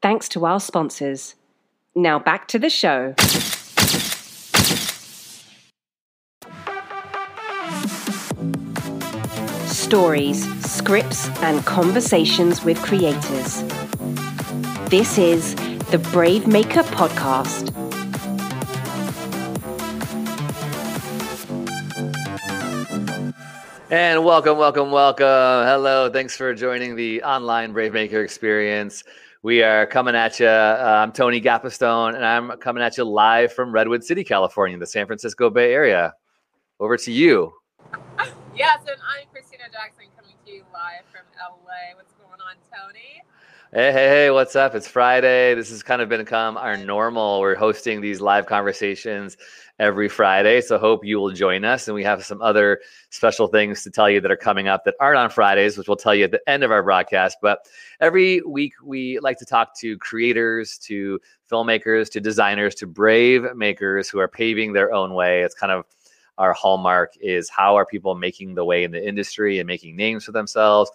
Thanks to our sponsors. Now back to the show. Stories, scripts, and conversations with creators. This is the Brave Maker Podcast. And welcome, welcome, welcome. Hello. Thanks for joining the online Brave Maker experience. We are coming at you. Uh, I'm Tony Gapastione, and I'm coming at you live from Redwood City, California, the San Francisco Bay Area. Over to you. Yes, and I'm Christina Jackson coming to you live from LA. What's going on, Tony? Hey, hey, hey, what's up? It's Friday. This has kind of become our normal. We're hosting these live conversations every Friday. So hope you will join us. And we have some other special things to tell you that are coming up that aren't on Fridays, which we'll tell you at the end of our broadcast. But every week we like to talk to creators, to filmmakers, to designers, to brave makers who are paving their own way. It's kind of our hallmark is how are people making the way in the industry and making names for themselves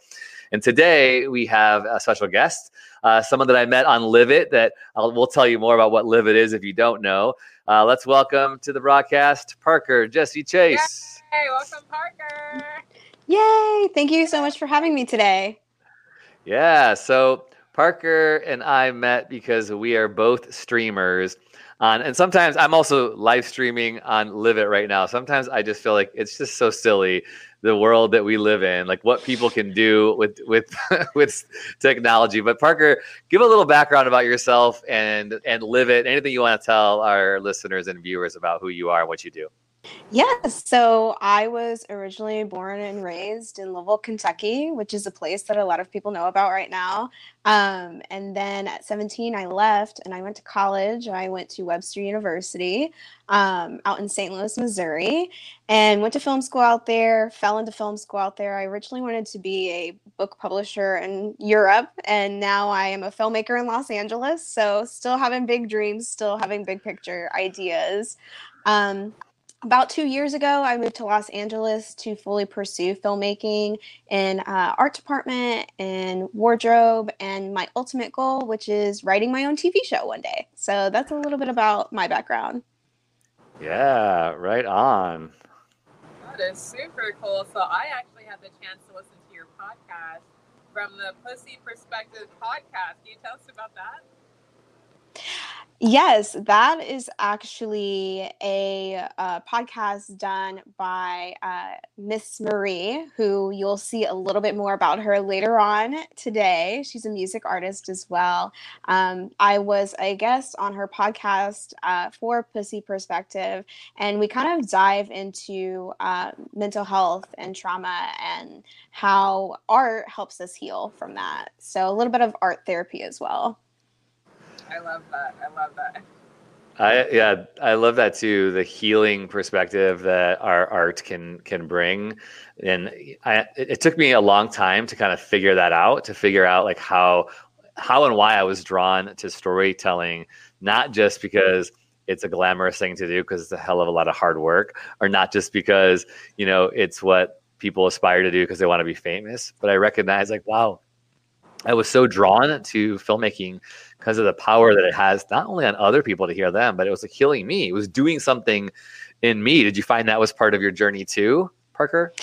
and today we have a special guest, uh, someone that I met on Live It. That I'll, we'll tell you more about what Live It is if you don't know. Uh, let's welcome to the broadcast Parker Jesse Chase. Hey, welcome, Parker. Yay! Thank you so much for having me today. Yeah. So Parker and I met because we are both streamers. On, and sometimes I'm also live streaming on Live It right now. Sometimes I just feel like it's just so silly the world that we live in, like what people can do with with with technology. But Parker, give a little background about yourself and and live it. Anything you want to tell our listeners and viewers about who you are and what you do. Yes. So I was originally born and raised in Louisville, Kentucky, which is a place that a lot of people know about right now. Um, and then at 17, I left and I went to college. I went to Webster University um, out in St. Louis, Missouri, and went to film school out there, fell into film school out there. I originally wanted to be a book publisher in Europe, and now I am a filmmaker in Los Angeles. So still having big dreams, still having big picture ideas. Um, about two years ago, I moved to Los Angeles to fully pursue filmmaking in uh, art department and wardrobe, and my ultimate goal, which is writing my own TV show one day. So that's a little bit about my background. Yeah, right on. That is super cool. So I actually had the chance to listen to your podcast from the Pussy Perspective podcast. Can you tell us about that? Yes, that is actually a, uh, podcast done by uh, Miss Merri, who you'll see a little bit more about her later on today. She's a music artist as well. Um, I was a guest on her podcast uh, for Pussy Perspective, and we kind of dive into uh, mental health and trauma and how art helps us heal from that. So, a little bit of art therapy as well. I love that. I love that. I yeah, I love that too. The healing perspective that our art can can bring, and I it, it took me a long time to kind of figure that out. To figure out like how how and why I was drawn to storytelling, not just because it's a glamorous thing to do because it's a hell of a lot of hard work, or not just because you know it's what people aspire to do because they want to be famous. But I recognize like wow, I was so drawn to filmmaking because of the power that it has not only on other people to hear them, but it was like healing me. It was doing something in me. Did you find that was part of your journey too, Parker?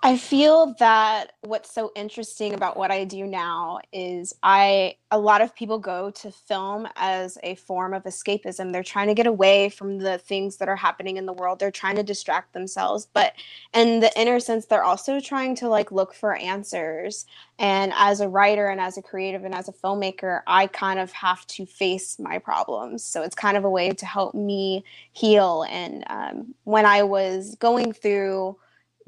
I feel that what's so interesting about what I do now is I a lot of people go to film as a form of escapism. They're trying to get away from the things that are happening in the world. They're trying to distract themselves, but in the inner sense they're also trying to like look for answers. And as a writer and as a creative and as a filmmaker, I kind of have to face my problems. So it's kind of a way to help me heal and um, when I was going through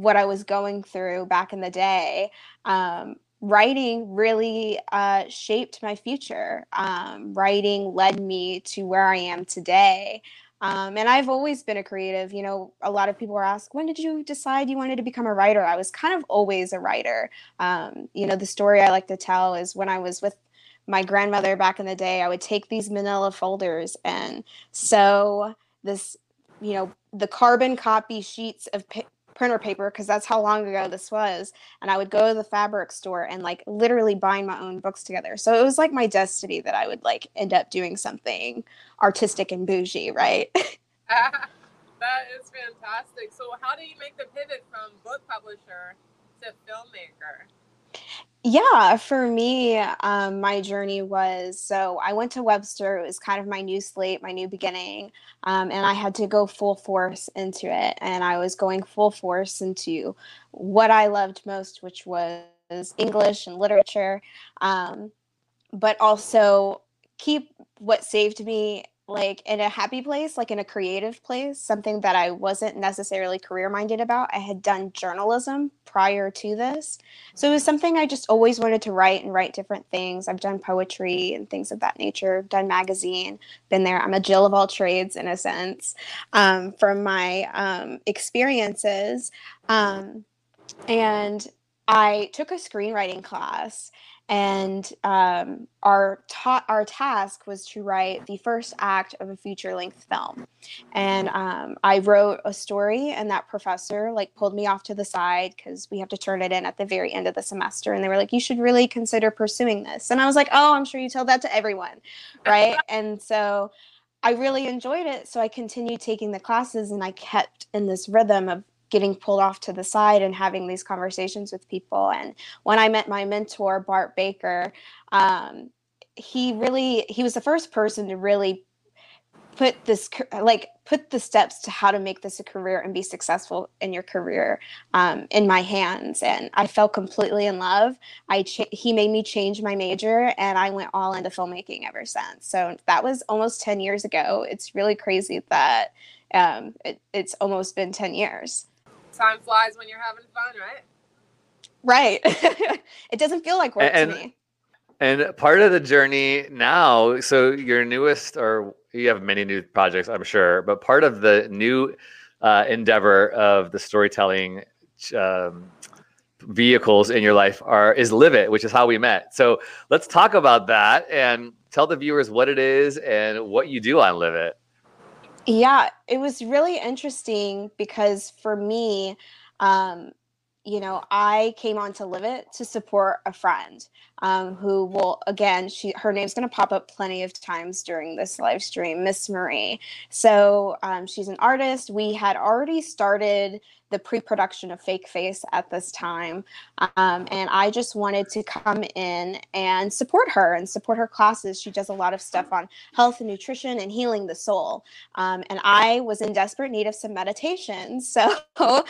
what I was going through back in the day, um, writing really uh, shaped my future. Um, writing led me to where I am today. Um, and I've always been a creative. You know, a lot of people are asked, when did you decide you wanted to become a writer? I was kind of always a writer. Um, you know, the story I like to tell is when I was with my grandmother back in the day, I would take these manila folders and sew this, you know, the carbon copy sheets of printer paper because that's how long ago this was and i would go to the fabric store and like literally bind my own books together. So it was like my destiny that i would like end up doing something artistic and bougie right? That is fantastic. So how do you make the pivot from book publisher to filmmaker yeah, for me, um, my journey was so I went to Webster. It was kind of my new slate, my new beginning, um, and I had to go full force into it. And I was going full force into what I loved most, which was English and literature, um, but also keep what saved me like in a happy place, like in a creative place, something that I wasn't necessarily career minded about. I had done journalism prior to this. So it was something I just always wanted to write and write different things. I've done poetry and things of that nature, done magazine, been there. I'm a Jill of all trades in a sense um, from my um, experiences. Um, and I took a screenwriting class and um, our ta- our task was to write the first act of a feature length film. And um, i wrote a story and that professor like pulled me off to the side because we have to turn it in at the very end of the semester. And they were like you should really consider pursuing this. And i was like oh i'm sure you tell that to everyone. Right? And so i really enjoyed it. So i continued taking the classes and i kept in this rhythm of getting pulled off to the side and having these conversations with people. And when I met my mentor, Bart Baker, um, he really he was the first person to really put this like put the steps to how to make this a career and be successful in your career um, in my hands. And i fell completely in love. I ch- he made me change my major and i went all into filmmaking ever since. So that was almost 10 years ago. It's really crazy that um, it, it's almost been 10 years time flies when you're having fun, right? Right. it doesn't feel like work and, to me. And part of the journey now, so your newest, or you have many new projects, I'm sure, but part of the new uh, endeavor of the storytelling um, vehicles in your life are is Live It, which is how we met. So let's talk about that and tell the viewers what it is and what you do on Live It. Yeah, it was really interesting because for me, um, you know, I came on to Live It to support a friend um, who will, again, she her name's going to pop up plenty of times during this live stream, Miss Merri. So um, she's an artist. We had already started the pre-production of Fake Face at this time, um, and I just wanted to come in and support her and support her classes. She does a lot of stuff on health and nutrition and healing the soul, um, and I was in desperate need of some meditation, so um,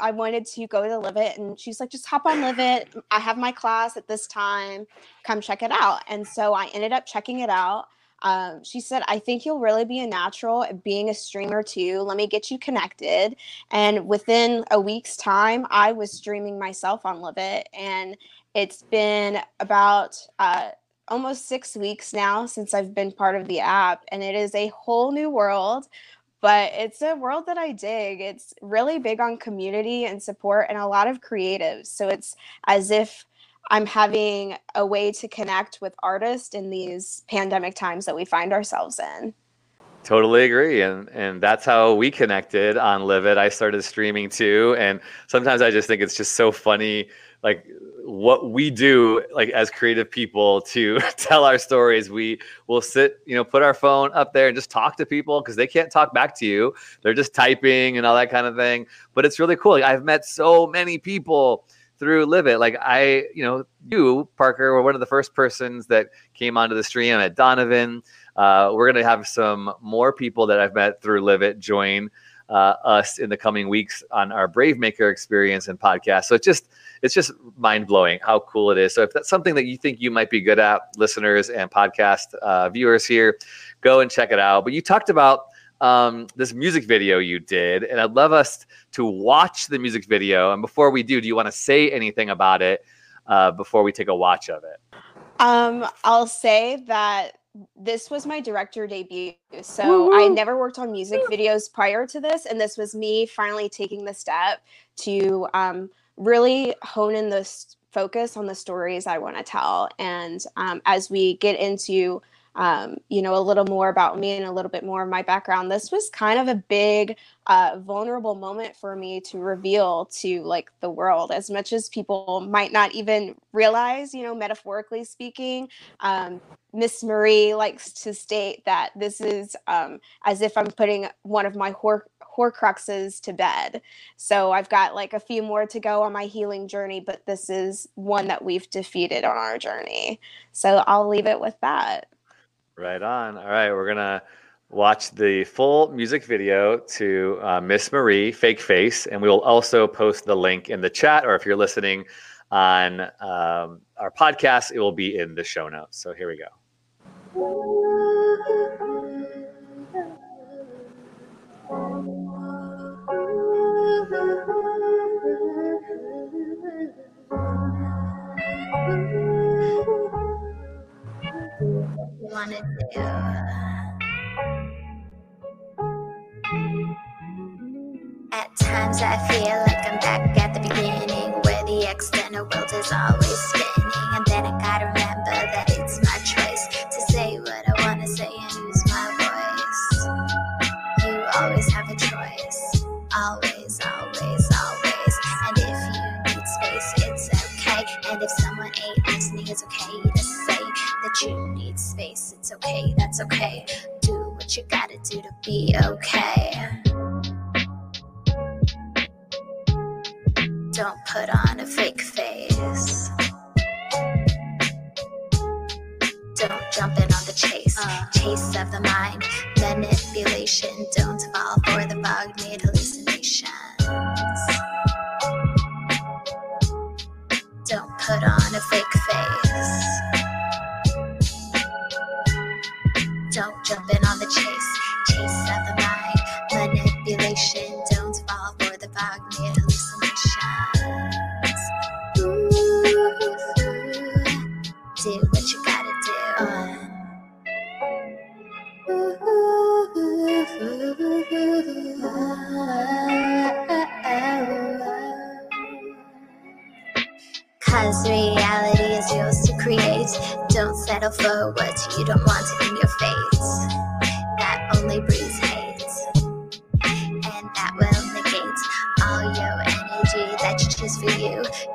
I wanted to go to Live It, and she's like, "Just hop on Live It. I have my class at this time. Come check it out." And so I ended up checking it out. Um, she said, I think you'll really be a natural at being a streamer too. Let me get you connected. And within a week's time, I was streaming myself on Live It. And it's been about uh, almost six weeks now since I've been part of the app. And it is a whole new world but it's a world that I dig. It's really big on community and support and a lot of creatives. So it's as if I'm having a way to connect with artists in these pandemic times that we find ourselves in. Totally agree. And and that's how we connected on Live It. I started streaming too. And sometimes I just think it's just so funny, like what we do like as creative people to tell our stories. We will sit, you know, put our phone up there and just talk to people because they can't talk back to you. They're just typing and all that kind of thing. But it's really cool. Like I've met so many people through Live It. Like I, you know, you, Parker, were one of the first persons that came onto the stream. at Donovan. Uh, we're going to have some more people that I've met through Live It join uh, us in the coming weeks on our Brave Maker experience and podcast. So it's just it's just mind blowing how cool it is. So if that's something that you think you might be good at, listeners and podcast uh, viewers here, go and check it out. But you talked about um, this music video you did, and I'd love us to watch the music video. And before we do, do you want to say anything about it? uh, before we take a watch of it? Um, I'll say that this was my director debut. So I never worked on music videos prior to this, and this was me finally taking the step to um, really hone in this focus on the stories I want to tell. And um, as we get into um, you know, a little more about me and a little bit more of my background. This was kind of a big, uh, vulnerable moment for me to reveal to like the world, as much as people might not even realize, you know, metaphorically speaking. Um, Miss Merri likes to state that this is um, as if I'm putting one of my hor- horcruxes to bed. So I've got like a few more to go on my healing journey, but this is one that we've defeated on our journey. So I'll leave it with that. Right on. All right, we're gonna watch the full music video to uh, Miss Merri Fake Face, and we will also post the link in the chat, or if you're listening on um, our podcast, it will be in the show notes. So here we go. do. At times I feel like I'm back at the beginning where the external world is always spinning. And then I gotta remember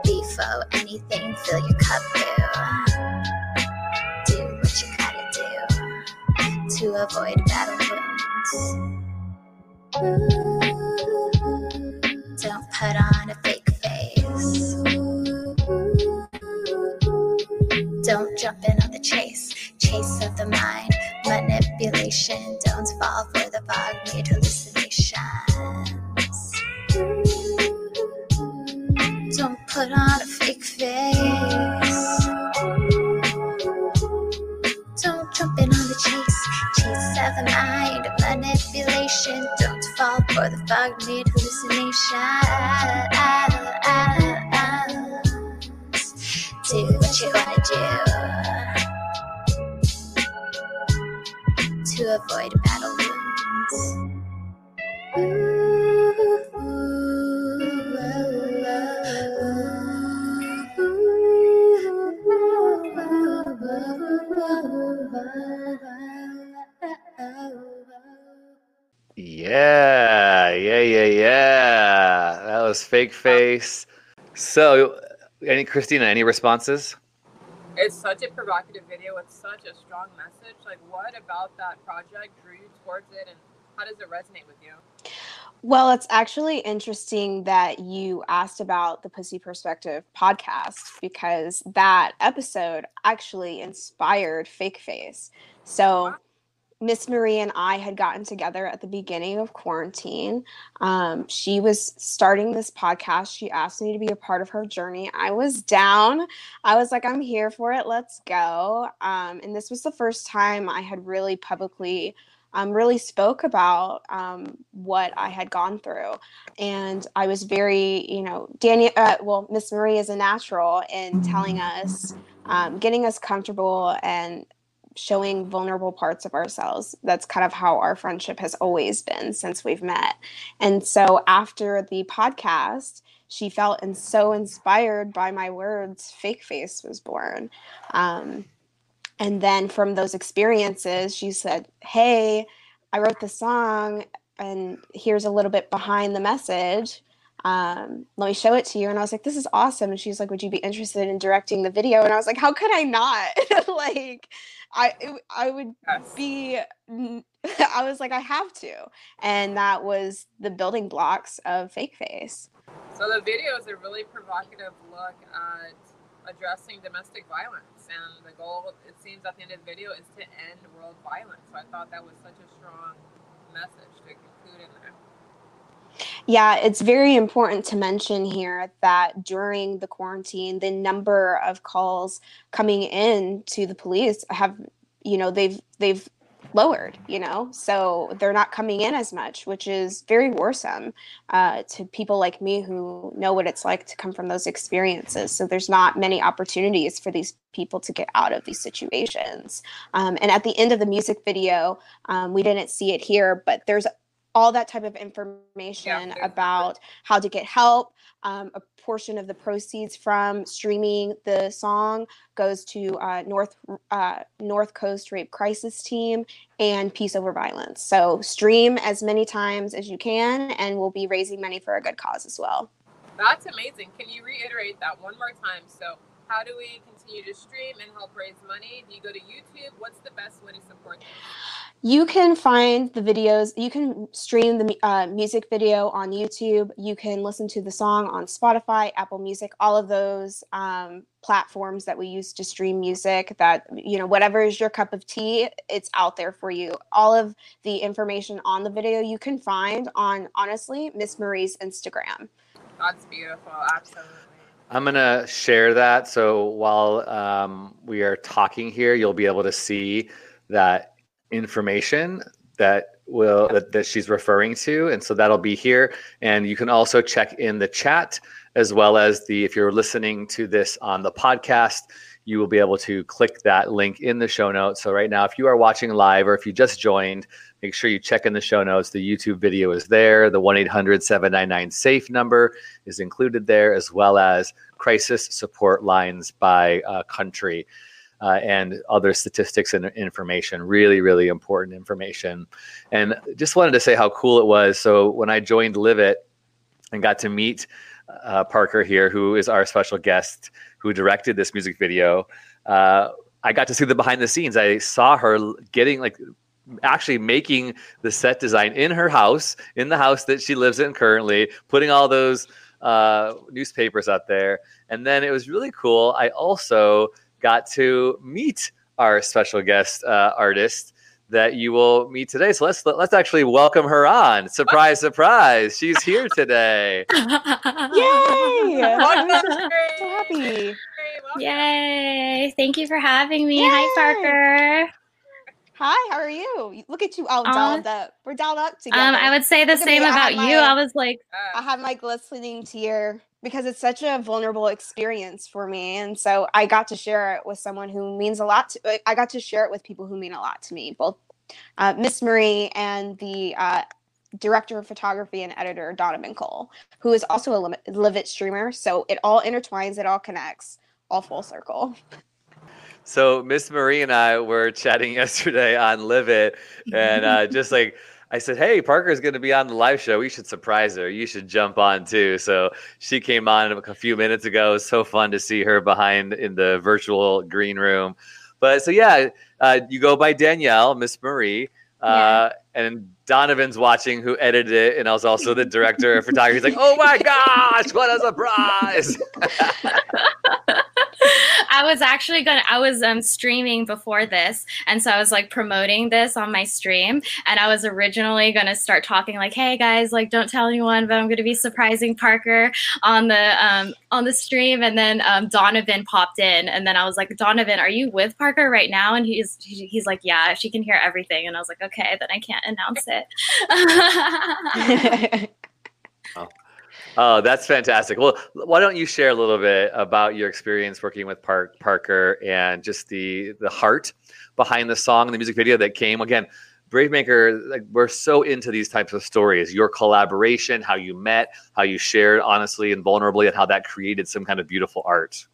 Before anything, fill your cup. Do what you gotta do to avoid battle wounds. Don't put on a fake face. Don't jump in on the chase, chase of the mind, manipulation. Don't fall for the fog put on a fake face. Don't jump in on the chase, chase of mind, manipulation. Don't fall for the fog made hallucinations. Do what you wanna do to avoid Yeah, yeah, yeah, yeah. That was Fake Face. So, any Christina, any responses? It's such a provocative video with such a strong message. Like, what about that project drew you towards it, and how does it resonate with you? Well, it's actually interesting that you asked about the Pussy Perspective podcast because that episode actually inspired Fake Face. So, Miss Merri and I had gotten together at the beginning of quarantine. Um, she was starting this podcast. She asked me to be a part of her journey. I was down. I was like, I'm here for it. Let's go. Um, and this was the first time I had really publicly um, really spoke about um, what I had gone through. And I was very, you know, Daniel, uh, well, Miss Marie is a natural in telling us, um, getting us comfortable and showing vulnerable parts of ourselves. That's kind of how our friendship has always been since we've met. And so after the podcast, she felt and so inspired by my words, Fake Face was born. Um, and then from those experiences, she said, Hey, I wrote the song, and here's a little bit behind the message. Um, let me show it to you. And I was like, This is awesome. And she's like, Would you be interested in directing the video? And I was like, How could I not? like, I it, I would Yes. be. I was like, I have to, and that was the building blocks of Fake Face. So the video is a really provocative look at addressing domestic violence, and the goal, it seems, at the end of the video is to end world violence. So I thought that was such a strong message to conclude in there. Yeah, it's very important to mention here that during the quarantine, the number of calls coming in to the police have, you know, they've they've lowered, you know, so they're not coming in as much, which is very worrisome uh, to people like me who know what it's like to come from those experiences. So there's not many opportunities for these people to get out of these situations. Um, and at the end of the music video, um, we didn't see it here, but there's all that type of information there's- about how to get help. Um, a portion of the proceeds from streaming the song goes to uh, North uh, North Coast Rape Crisis Team and Peace Over Violence. So stream as many times as you can, and we'll be raising money for a good cause as well. That's amazing. Can you reiterate that one more time? So, how do we continue to stream and help raise money? Do you go to YouTube? What's the best way to support this? You can find the videos. You can stream the uh, music video on YouTube. You can listen to the song on Spotify, Apple Music, all of those um, platforms that we use to stream music. That you know, whatever is your cup of tea, it's out there for you. All of the information on the video you can find on honestly Miss Merri's Instagram. That's beautiful. Absolutely. I'm gonna share that. So while um, we are talking here, you'll be able to see that information that will that, that she's referring to, and so that'll be here. And you can also check in the chat as well as the if you're listening to this on the podcast, you will be able to click that link in the show notes. So right now, if you are watching live or if you just joined, make sure you check in the show notes. The YouTube video is there. The 1 800 799 SAFE number is included there, as well as crisis support lines by uh, country. Uh, and other statistics and information, really, really important information. And just wanted to say how cool it was. So when I joined Live It and got to meet uh, Parker here, who is our special guest who directed this music video, uh, I got to see the behind the scenes. I saw her getting like actually making the set design in her house, in the house that she lives in currently, putting all those uh, newspapers up there. And then it was really cool. I also got to meet our special guest uh, artist that you will meet today. So let's let's actually welcome her on. Surprise, surprise! She's here today. Yay! Welcome, so happy. Sherry, welcome. Yay! Thank you for having me. Yay! Hi, Parker. Hi, how are you? Look at you all Aw. dolled up. We're dolled up together. Um, I would say the Look same I have about you. I was like, Uh, I have my glistening tear because it's such a vulnerable experience for me. And so I got to share it with someone who means a lot to I got to share it with people who mean a lot to me, both uh, Miss Merri and the uh, director of photography and editor, Donovan Cole, who is also a It streamer. So it all intertwines, it all connects, all full circle. So Miss Merri and I were chatting yesterday on Live It, and uh, just like I said, "Hey, Parker's going to be on the live show. We should surprise her. You should jump on too." So she came on a few minutes ago. It was so fun to see her behind in the virtual green room. But so yeah, uh, you go by Danielle, Miss Merri, uh, and Donovan's watching, who edited it, and I was also the director of photography. He's like, "Oh my gosh, what a surprise!" I was actually gonna. I was um, streaming before this, and so I was like promoting this on my stream. And I was originally gonna start talking like, "Hey guys, like, don't tell anyone, but I'm gonna be surprising Parker on the um, on the stream." And then um, Donovan popped in, and then I was like, "Donovan, are you with Parker right now?" And he's he's like, "Yeah, she can hear everything." And I was like, "Okay, then I can't announce it." Oh, that's fantastic. Well, why don't you share a little bit about your experience working with Park Parker and just the the heart behind the song and the music video that came again. Brave Maker, like we're so into these types of stories. Your collaboration, how you met, how you shared honestly and vulnerably, and how that created some kind of beautiful art.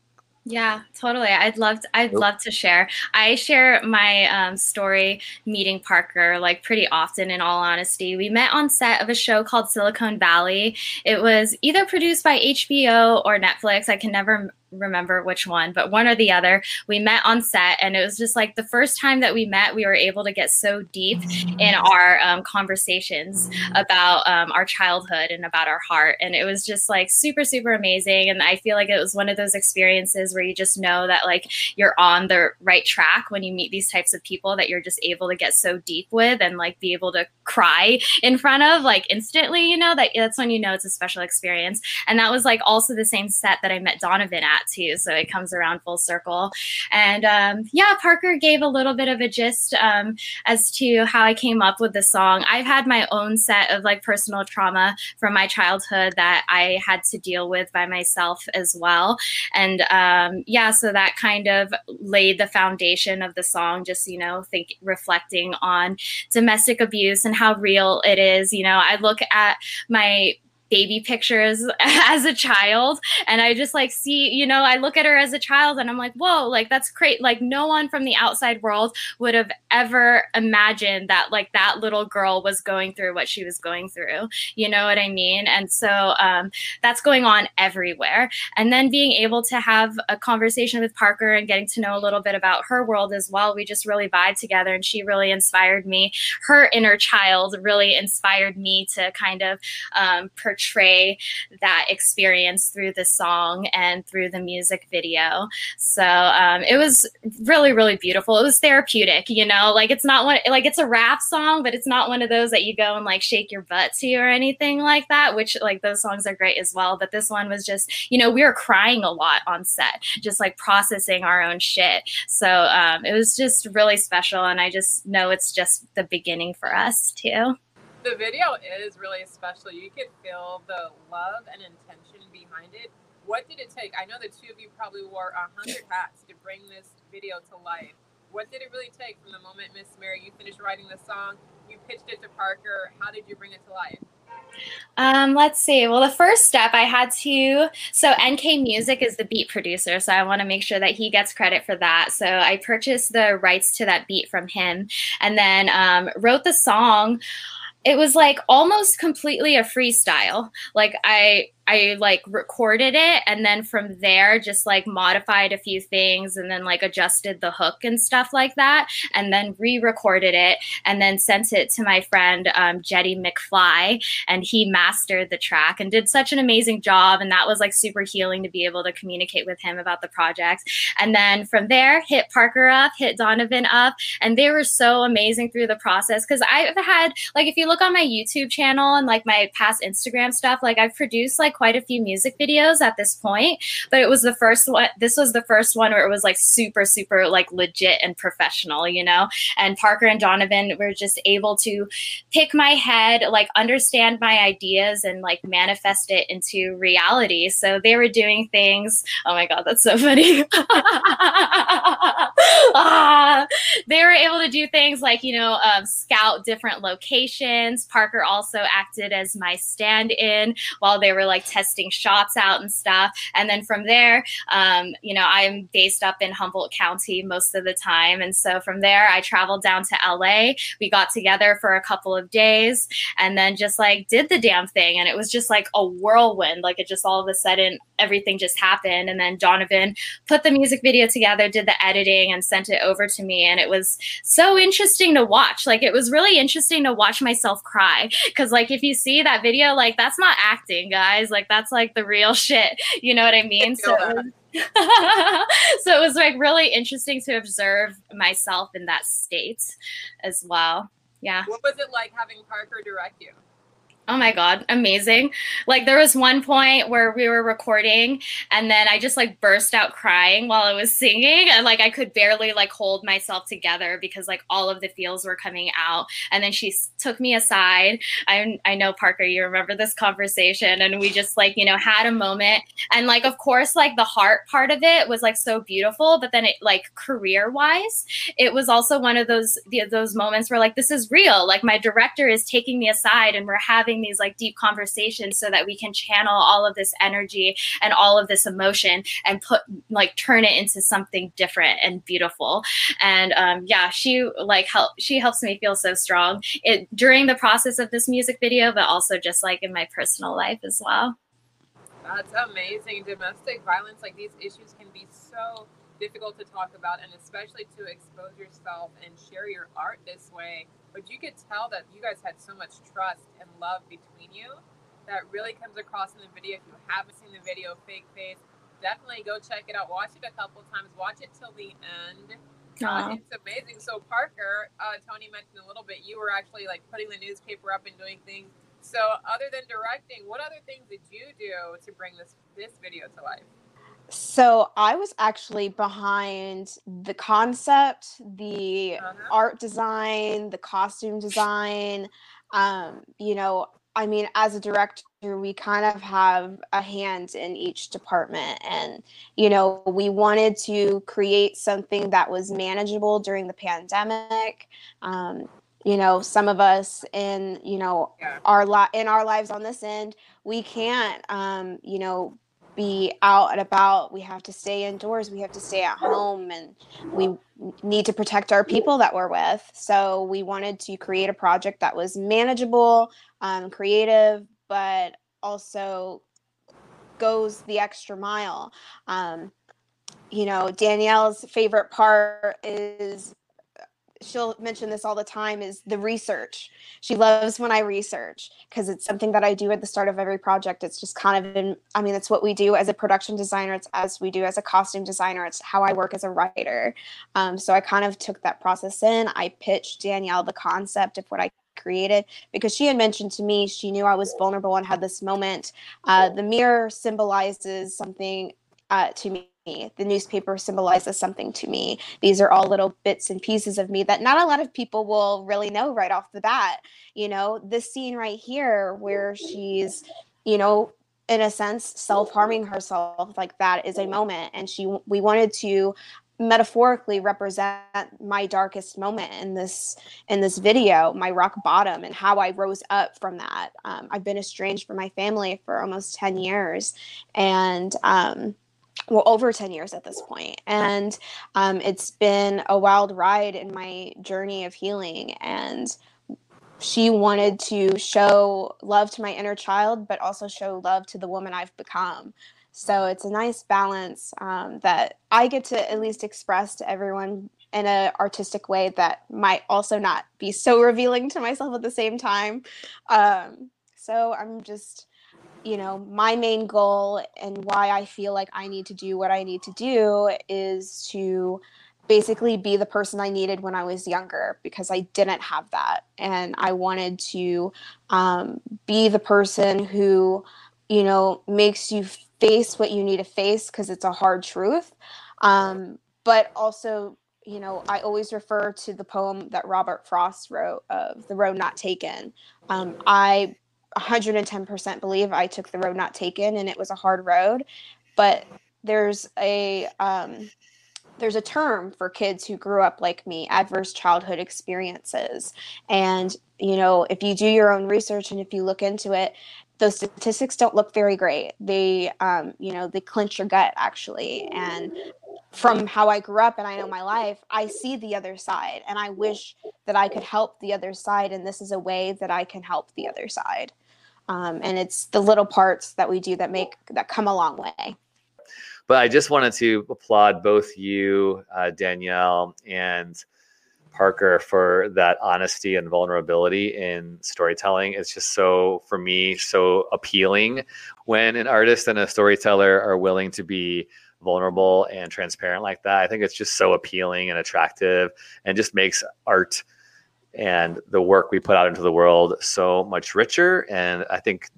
Yeah, totally. I'd love to, I'd love to share. I share my um, story meeting Parker like pretty often. In all honesty, we met on set of a show called Silicon Valley. It was either produced by HBO or Netflix. I can never remember which one, but one or the other. We met on set, and it was just like the first time that we met, we were able to get so deep in our um, conversations about um, our childhood and about our heart. And it was just like super, super amazing. And I feel like it was one of those experiences where you just know that like you're on the right track when you meet these types of people that you're just able to get so deep with and like be able to cry in front of like instantly, you know, that that's when you know it's a special experience. And that was like also the same set that I met Donovan at too. So it comes around full circle. And um, yeah, Parker gave a little bit of a gist um, as to how I came up with the song. I've had my own set of like personal trauma from my childhood that I had to deal with by myself as well. And um, yeah, so that kind of laid the foundation of the song, just, you know, think reflecting on domestic abuse and how real it is. You know, I look at my baby pictures as a child. And i just like see you know i look at her as a child and i'm like whoa like that's great. Like no one from the outside world would have ever imagined that like that little girl was going through what she was going through. You know what i mean? And so um, that's going on everywhere. And then being able to have a conversation with parker and getting to know a little bit about her world as well we just really vibe together and she really inspired me. Her inner child really inspired me to kind of um, portray that experience through the song and through the music video. So um, it was really, really beautiful. It was therapeutic, you know, like it's not one, like it's a rap song, but it's not one of those that you go and like shake your butt to or anything like that, which like those songs are great as well. But this one was just, you know, we were crying a lot on set, just like processing our own shit. So um, it was just really special. And I just know it's just the beginning for us too the video is really special. You could feel the love and intention behind it. What did it take? I know the two of you probably wore a hundred hats to bring this video to life. What did it really take from the moment, Miss Merri, you finished writing the song, you pitched it to Parker? How did you bring it to life? Um, let's see. Well, the first step I had to, so NK Music is the beat producer, so I want to make sure that he gets credit for that. So I purchased the rights to that beat from him and then um, wrote the song it was like almost completely a freestyle. Like I I like recorded it and then from there just like modified a few things and then like adjusted the hook and stuff like that and then re-recorded it and then sent it to my friend um, Jetty McFly and he mastered the track and did such an amazing job and that was like super healing to be able to communicate with him about the project. And then from there hit Parker up hit Donovan up and they were so amazing through the process because I've had like if you look on my YouTube channel and like my past Instagram stuff like I've produced like quite a few music videos at this point, but it was the first one. This was the first one where it was like super, super like legit and professional, you know? And Parker and Donovan were just able to pick my head, like understand my ideas and like manifest it into reality. So they were doing things. Oh my God, that's so funny. ah, they were able to do things like, you know, um, scout different locations. Parker also acted as my stand in while they were like testing shots out and stuff. And then from there, um, you know, I'm based up in Humboldt County most of the time. And so from there, I traveled down to LA. We got together for a couple of days and then just like did the damn thing. And it was just like a whirlwind. Like it just all of a sudden, everything just happened. And then Donovan put the music video together, did the editing, and sent it over to me. And it was so interesting to watch. Like it was really interesting to watch myself cry. Cause like if you see that video, like that's not acting, guys. Like that's like the real shit. You know what I mean? So so it was like really interesting to observe myself in that state as well. Yeah. What was it like having Parker direct you? Oh my God, amazing. Like there was one point where we were recording and then I just like burst out crying while I was singing and like I could barely like hold myself together because like all of the feels were coming out. And then she took me aside. I, I know Parker, you remember this conversation and we just like, you know, had a moment. And like, of course, like the heart part of it was like so beautiful, but then it like career wise, it was also one of those, those moments where like, this is real. Like my director is taking me aside and we're having having these like deep conversations so that we can channel all of this energy and all of this emotion and put like turn it into something different and beautiful. And um, yeah she like help she helps me feel so strong it during the process of this music video but also just like in my personal life as well. That's amazing. Domestic violence like these issues can be so difficult to talk about and especially to expose yourself and share your art this way but you could tell that you guys had so much trust and love between you that really comes across in the video. If you haven't seen the video, Fake Face, definitely go check it out. Watch it a couple times. Watch it till the end. Uh, it's amazing. So Parker, uh, Tony mentioned a little bit. You were actually like putting the newspaper up and doing things. So other than directing, what other things did you do to bring this this video to life? So I was actually behind the concept, the uh-huh. art design, the costume design. Um, you know, I mean, as a director, we kind of have a hand in each department. And, you know, we wanted to create something that was manageable during the pandemic. Um, you know, some of us in, you know, yeah. our li- in our lives on this end, we can't, um, you know, be out and about. We have to stay indoors. We have to stay at home, and we need to protect our people that we're with. So we wanted to create a project that was manageable, um, creative, but also goes the extra mile. Um, you know, Danielle's favorite part is she'll mention this all the time is the research. She loves when I research because it's something that I do at the start of every project. It's just kind of in, I mean, it's what we do as a production designer. It's as we do as a costume designer. It's how I work as a writer. Um, so I kind of took that process in. I pitched Danielle the concept of what I created because she had mentioned to me she knew I was vulnerable and had this moment. Uh, the mirror symbolizes something uh, to me the newspaper symbolizes something to me. These are all little bits and pieces of me that not a lot of people will really know right off the bat. You know, this scene right here where she's, you know, in a sense self-harming herself like that is a moment and she we wanted to metaphorically represent my darkest moment in this in this video my rock bottom and how i rose up from that um, i've been estranged from my family for almost 10 years and um, well over 10 years at this point. And um, it's been a wild ride in my journey of healing. And she wanted to show love to my inner child but also show love to the woman i've become. So it's a nice balance um, that i get to at least express to everyone in an artistic way that might also not be so revealing to myself at the same time. Um, so i'm just you know, my main goal and why I feel like I need to do what I need to do is to basically be the person I needed when I was younger because I didn't have that. And I wanted to um, be the person who, you know, makes you face what you need to face because it's a hard truth. Um, but also, you know, I always refer to the poem that Robert Frost wrote of The Road Not Taken. Um, I 110% believe I took the road not taken and it was a hard road. But there's a um, there's a term for kids who grew up like me, adverse childhood experiences. And you know, if you do your own research and if you look into it, those statistics don't look very great. They, um, you know, they clench your gut actually. And from how I grew up and I know my life, I see the other side, and I wish that I could help the other side. And this is a way that I can help the other side um, and it's the little parts that we do that make that come a long way but i just wanted to applaud both you uh, danielle and parker for that honesty and vulnerability in storytelling it's just so for me so appealing when an artist and a storyteller are willing to be vulnerable and transparent like that. I think it's just so appealing and attractive and just makes art and the work we put out into the world so much richer and I think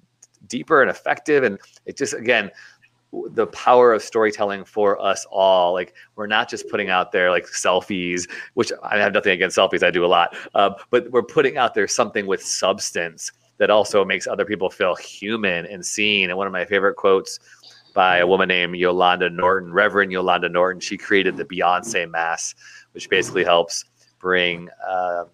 deeper and effective. And it just, again, the power of storytelling for us all. Like we're not just putting out there like selfies, which I have nothing against selfies. I do a lot, uh, but we're putting out there something with substance that also makes other people feel human and seen. And one of my favorite quotes by a woman named Yolanda Norton, Reverend Yolanda Norton, she created the Beyonce Mass, which basically helps bring. Uh,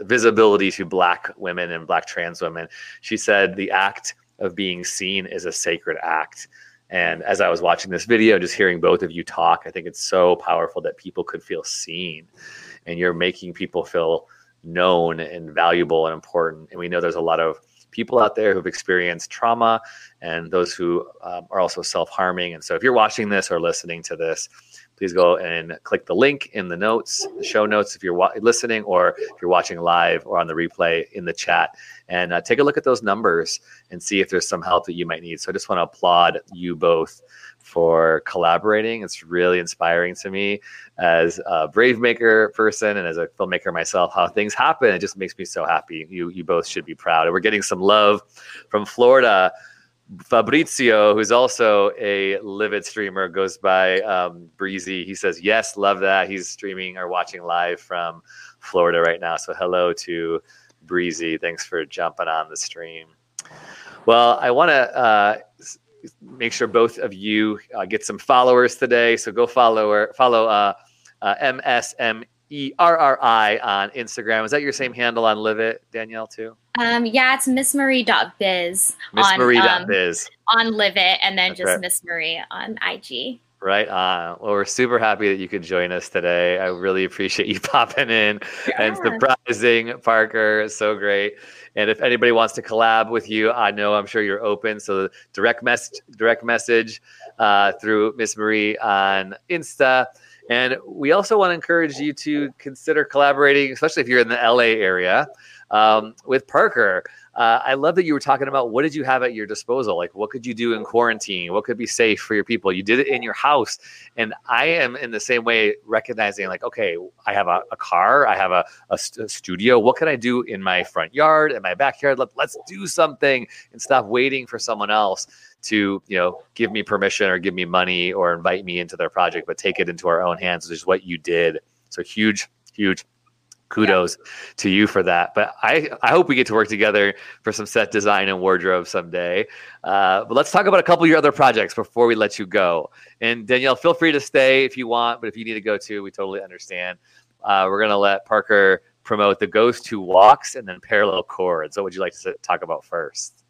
visibility to black women and black trans women. She said the act of being seen is a sacred act. And as I was watching this video, just hearing both of you talk, I think it's so powerful that people could feel seen. And you're making people feel known and valuable and important. And we know there's a lot of people out there who've experienced trauma and those who um, are also self harming. And so if you're watching this or listening to this, please go and click the link in the notes, the show notes, if you're wa- listening or if you're watching live or on the replay in the chat, and uh, take a look at those numbers and see if there's some help that you might need. So I just want to applaud you both for collaborating. It's really inspiring to me as a brave maker person and as a filmmaker myself, how things happen. It just makes me so happy. You you both should be proud. And we're getting some love from Florida Fabrizio, who's also a Live It streamer, goes by um, Breezy. He says, Yes, love that. He's streaming or watching live from Florida right now. So, hello to Breezy. Thanks for jumping on the stream. Well, I want to uh, make sure both of you uh, get some followers today. So, go follow, follow uh, uh MSM E R R I on Instagram. Is that your same handle on Live It, Danielle, too? Um, yeah, it's MissMerri.biz. Miss Merri.biz. Um, on Live It, and then That's just right. Miss Merri on IG. Right on. Well, we're super happy that you could join us today. I really appreciate you popping in yeah. and surprising Parker. So great. And if anybody wants to collab with you, I know I'm sure you're open. So direct message, direct message uh, through Miss Merri on Insta. And we also want to encourage you to consider collaborating, especially if you're in the LA area, um, with Parker. Uh, I love that you were talking about what did you have at your disposal? Like, what could you do in quarantine? What could be safe for your people? You did it in your house. And I am in the same way, recognizing, like, okay, I have a, a car, I have a, a, st- a, studio. What can I do in my front yard, in my backyard? Let, let's do something and stop waiting for someone else to you know give me permission or give me money or invite me into their project but take it into our own hands which is what you did so huge huge kudos yeah. to you for that but i i hope we get to work together for some set design and wardrobe someday uh, but let's talk about a couple of your other projects before we let you go and danielle feel free to stay if you want but if you need to go too we totally understand uh, we're going to let parker promote the ghost who walks and then parallel chords what would you like to talk about first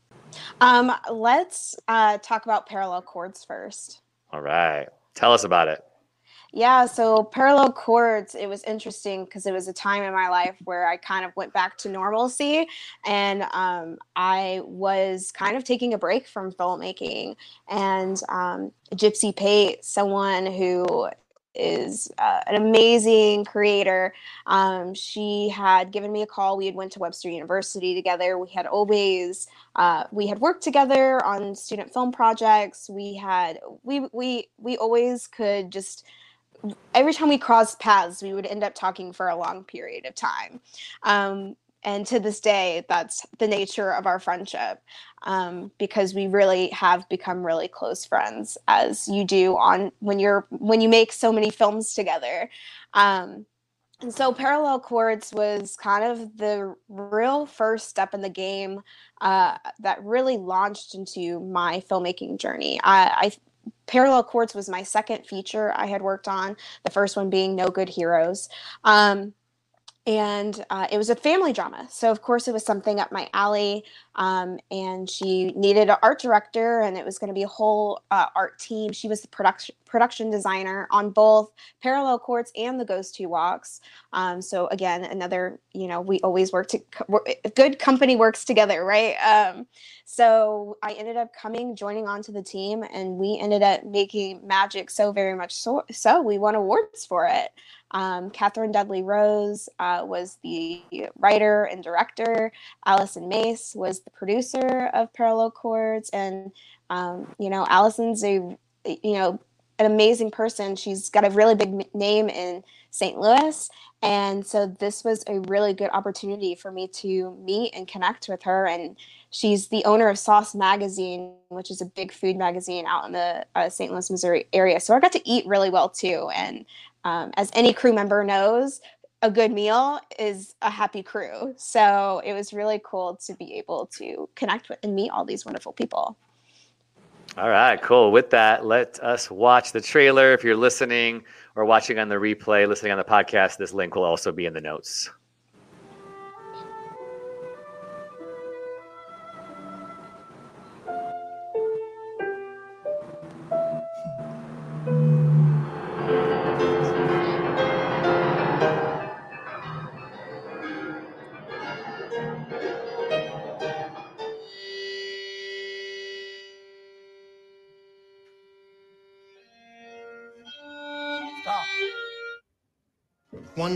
um, let's uh, talk about parallel chords first. All right. Tell us about it. Yeah, so parallel chords, it was interesting because it was a time in my life where I kind of went back to normalcy and um, I was kind of taking a break from filmmaking. And um, Gypsy Pate, someone who is uh, an amazing creator. Um, she had given me a call. We had went to Webster University together. We had always uh, we had worked together on student film projects. We had we we we always could just every time we crossed paths, we would end up talking for a long period of time. Um, and to this day that's the nature of our friendship um, because we really have become really close friends as you do on when you're when you make so many films together um, and so parallel chords was kind of the real first step in the game uh, that really launched into my filmmaking journey I, I Parallel Chords was my second feature I had worked on, the first one being No Good Heroes. Um, and uh, it was a family drama. So of course it was something up my alley um, and she needed an art director and it was going to be a whole uh, art team. She was the production production designer on both parallel Chords and the ghost who walks. Um, so again another you know we always work to good company works together right? Um, so i ended up coming joining onto the team and we ended up making magic so very much so so we won awards for it um, Catherine Dudley Rose uh, was the writer and director. Allyson Mace was the producer of Parallel Chords, and um, you know, Allyson's a you know an amazing person. She's got a really big name in St. Louis. And so this was a really good opportunity for me to meet and connect with her. And she's the owner of Sauce Magazine, which is a big food magazine out in the uh, St. Louis, Missouri area. So I got to eat really well too. And um, as any crew member knows, a good meal is a happy crew. So it was really cool to be able to connect with and meet all these wonderful people. All right, cool. With that, let us watch the trailer. If you're listening or watching on the replay, listening on the podcast, this link will also be in the notes.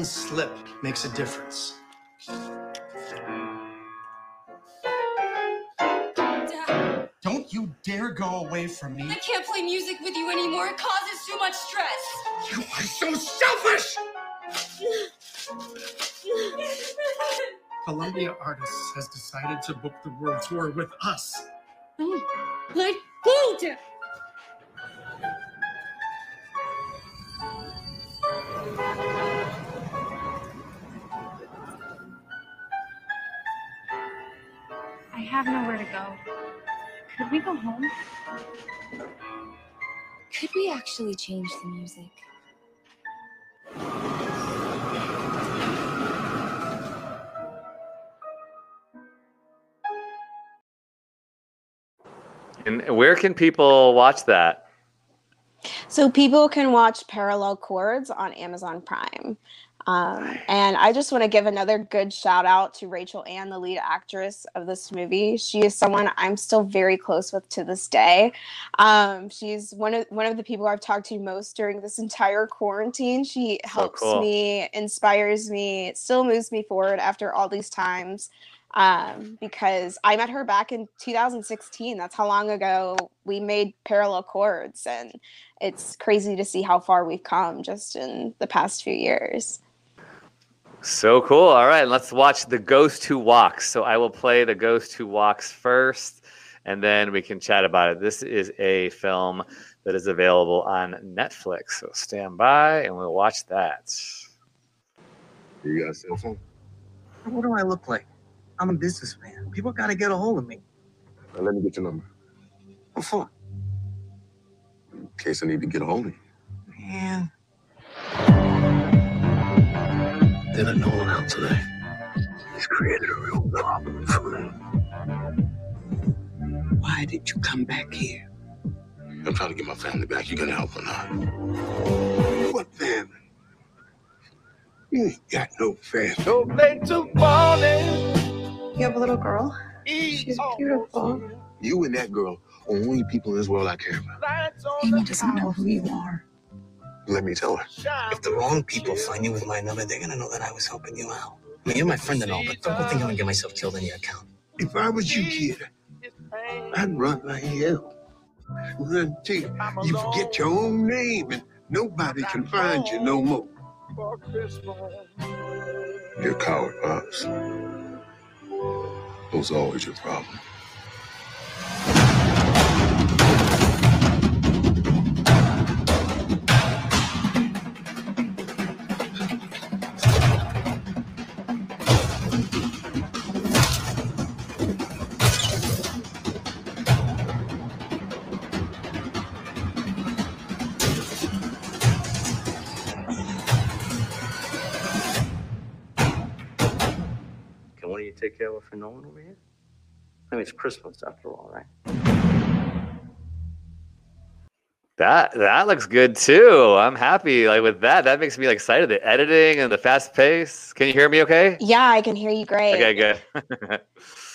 One slip makes a difference. Dad, Don't you dare go away from me. I can't play music with you anymore. It causes too much stress. You are so selfish! Columbia Artists has decided to book the world tour with us. Let go, Dad. Have nowhere to go. Could we go home? Could we actually change the music? And where can people watch that? So people can watch Parallel Chords on Amazon Prime. Um, and I just want to give another good shout out to Rachel Ann, the lead actress of this movie. She is someone I'm still very close with to this day. Um, she's one of one of the people I've talked to most during this entire quarantine. She helps cool. me, inspires me, still moves me forward after all these times. Um, because I met her back in 2016. That's how long ago we made Parallel Chords, and it's crazy to see how far we've come just in the past few years. So cool. All right, let's watch The Ghost Who Walks. So I will play The Ghost Who Walks first, and then we can chat about it. This is a film that is available on Netflix. So stand by and we'll watch that. You got a cell phone? What do I look like? I'm a businessman. People gotta get a hold of me. Now, let me get your number. What for? In case I need to get a hold of you. Man. There ain't no one out today. He's created a real problem for me. Why did you come back here? I'm trying to get my family back. You gonna help or not? What family? You ain't got no family. So late to morning. You have a little girl. She's beautiful. You and that girl are only people in this world I care about. Amy doesn't know who you are. Let me tell her. If the wrong people find you with my number, they're gonna know that I was helping you out. I mean, you're my friend and all, but don't think I'm gonna get myself killed on your account. If I was you, kid, I'd run like hell. Run too. You forget your own name and nobody can find you no more. You're a coward, Pops. Those are always your problem. You take care of her for Nolan over here? I mean, it's Christmas after all, right? That that looks good too. I'm happy like with that. That makes me like, excited. The editing and the fast pace. Can you hear me okay? Yeah, I can hear you great. Okay, good.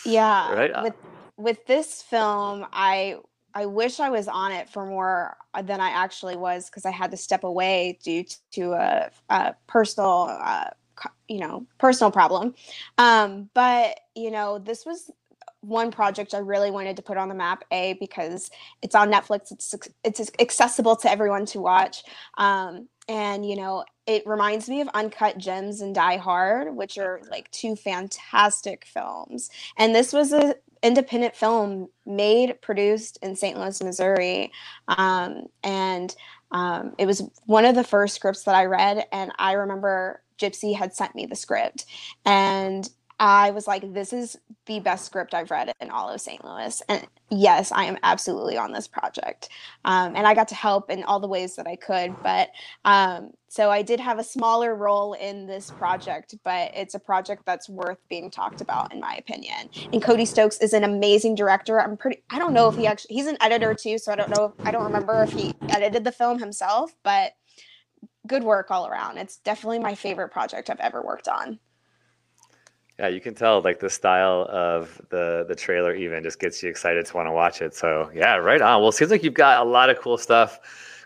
Yeah. Right. With with this film, I I wish I was on it for more than I actually was because I had to step away due to a, a personal, uh, co- you know, personal problem. Um, but you know, this was one project I really wanted to put on the map. A because it's on Netflix. It's it's accessible to everyone to watch. Um, and you know it reminds me of uncut gems and die hard which are like two fantastic films and this was a independent film made produced in st louis missouri um, and um, it was one of the first scripts that i read and i remember gypsy had sent me the script and I was like, this is the best script I've read in all of St. Louis. And yes, I am absolutely on this project. Um, and I got to help in all the ways that I could. But um, so I did have a smaller role in this project, but it's a project that's worth being talked about, in my opinion. And Cody Stokes is an amazing director. I'm pretty, I don't know if he actually, he's an editor too. So I don't know, I don't remember if he edited the film himself, but good work all around. It's definitely my favorite project I've ever worked on. Yeah, you can tell like the style of the the trailer even just gets you excited to want to watch it. So yeah, right on. Well, it seems like you've got a lot of cool stuff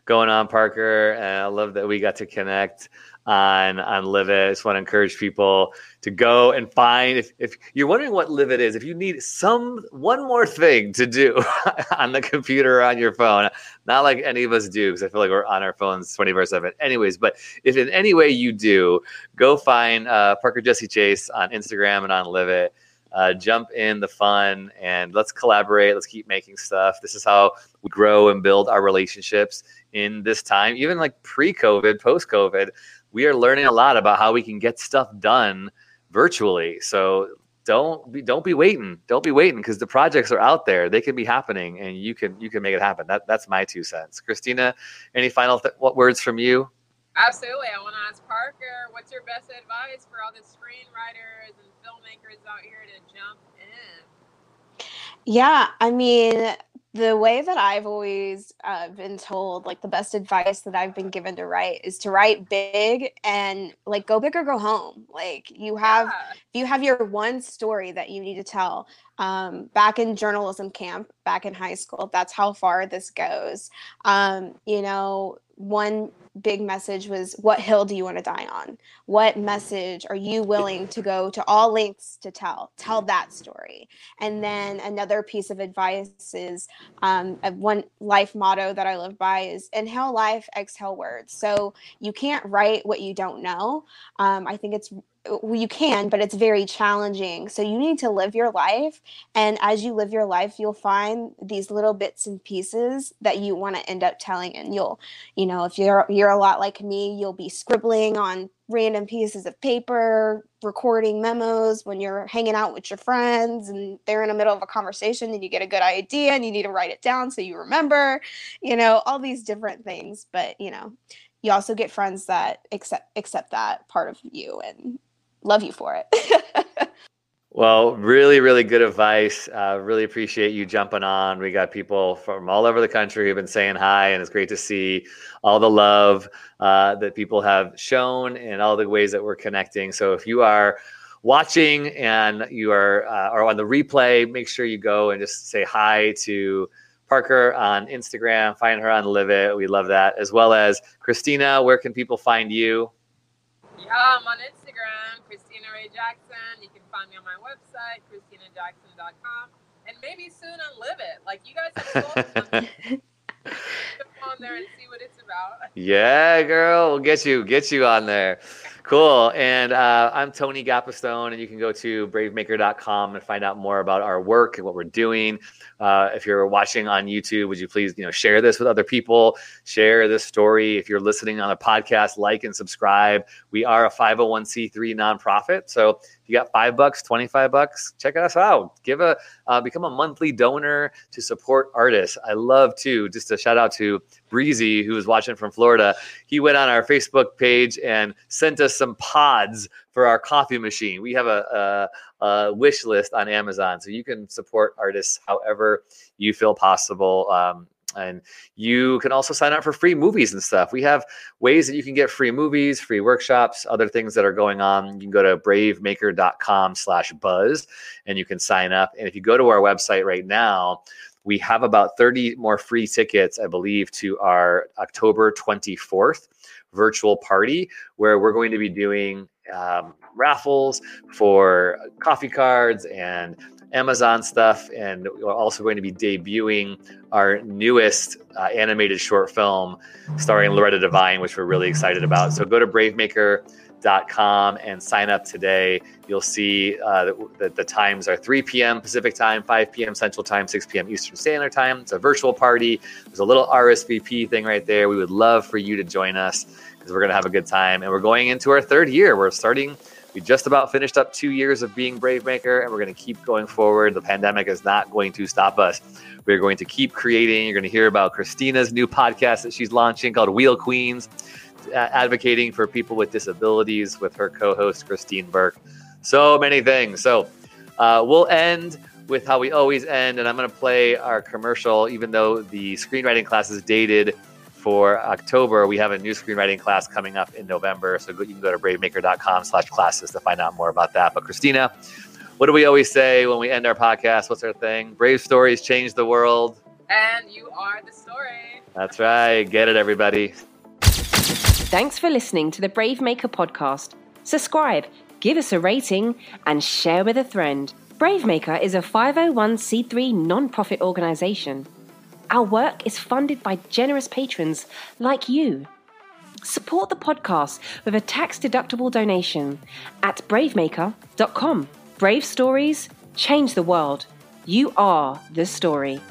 going on, Parker, and I love that we got to connect on on Live It. I just want to encourage people to go and find if, if you're wondering what Live It is, if you need some one more thing to do on the computer or on your phone, not like any of us do, because I feel like we're on our phones 24 7. Anyways, but if in any way you do, go find uh, Parker Jesse Chase on Instagram and on Live It. Uh, jump in the fun and let's collaborate. Let's keep making stuff. This is how we grow and build our relationships in this time, even like pre COVID, post COVID we are learning a lot about how we can get stuff done virtually. So don't be don't be waiting. Don't be waiting because the projects are out there. They can be happening, and you can you can make it happen. That that's my two cents. Christina, any final th- what words from you? Absolutely. I want to ask Parker, what's your best advice for all the screenwriters and filmmakers out here to jump in? Yeah, I mean, the way that I've always uh, been told, like the best advice that I've been given to write is to write big and like go big or go home. Like you have, yeah. you have your one story that you need to tell. Um, back in journalism camp, back in high school, that's how far this goes. Um, you know, one big message was what hill do you want to die on? What message are you willing to go to all lengths to tell? Tell that story. And then another piece of advice is um, one life motto that i live by is inhale life exhale words. So you can't write what you don't know. Um, i think it's well, you can, but it's very challenging. So you need to live your life. And as you live your life, you'll find these little bits and pieces that you want to end up telling. And you'll, you know, if you're you're a lot like me, you'll be scribbling on random pieces of paper, recording memos when you're hanging out with your friends and they're in the middle of a conversation and you get a good idea and you need to write it down so you remember, you know, all these different things. But, you know, you also get friends that accept accept that part of you and love you for it. well, really, really good advice. Uh, really appreciate you jumping on. We got people from all over the country who've been saying hi, and it's great to see all the love uh, that people have shown and all the ways that we're connecting. So if you are watching and you are uh, are on the replay, make sure you go and just say hi to Parker on Instagram. Find her on Live It. We love that. As well as Christina, where can people find you? Yeah, I'm on Instagram, Christina Ray Jackson. You can find me on my website, ChristinaJackson.com, and maybe soon on Live It. Like you guys have on there and see what it's about. Yeah, girl, we'll get you get you on there. Cool. And uh, I'm Tony Gapastione, and you can go to bravemaker.com and find out more about our work and what we're doing. Uh, if you're watching on YouTube, would you please, you know, share this with other people, share this story. If you're listening on a podcast, like and subscribe. We are a 501c3 nonprofit, so you got five bucks, 25 bucks, check us out. Give a, uh, become a monthly donor to support artists. I love to, just a shout out to Breezy, who was watching from Florida. He went on our Facebook page and sent us some pods for our coffee machine. We have a, a, a wish list on Amazon, so you can support artists however you feel possible. Um, and you can also sign up for free movies and stuff. We have ways that you can get free movies, free workshops, other things that are going on. You can go to bravemaker.com slash buzz and you can sign up. And if you go to our website right now, we have about 30 more free tickets, I believe, to our October 24th virtual party where we're going to be doing um, raffles for coffee cards and Amazon stuff, and we're also going to be debuting our newest uh, animated short film starring Loretta Devine, which we're really excited about. So go to bravemaker.com and sign up today. You'll see uh, that the times are 3 p.m. Pacific time, 5 p.m. Central time, 6 p.m. Eastern Standard Time. It's a virtual party. There's a little RSVP thing right there. We would love for you to join us because we're going to have a good time. And we're going into our third year. We're starting we just about finished up two years of being Brave Maker, and we're going to keep going forward. The pandemic is not going to stop us. We're going to keep creating. You're going to hear about Christina's new podcast that she's launching called Wheel Queens, advocating for people with disabilities with her co host, Christine Burke. So many things. So uh, we'll end with how we always end, and I'm going to play our commercial, even though the screenwriting class is dated for October, we have a new screenwriting class coming up in November. So you can go to bravemaker.com slash classes to find out more about that. But Christina, what do we always say when we end our podcast? What's our thing? Brave stories change the world. And you are the story. That's right. Get it, everybody. Thanks for listening to the Brave Maker podcast. Subscribe, give us a rating, and share with a friend. Brave Maker is a 501c3 non-profit organization. Our work is funded by generous patrons like you. Support the podcast with a tax deductible donation at bravemaker.com. Brave stories change the world. You are the story.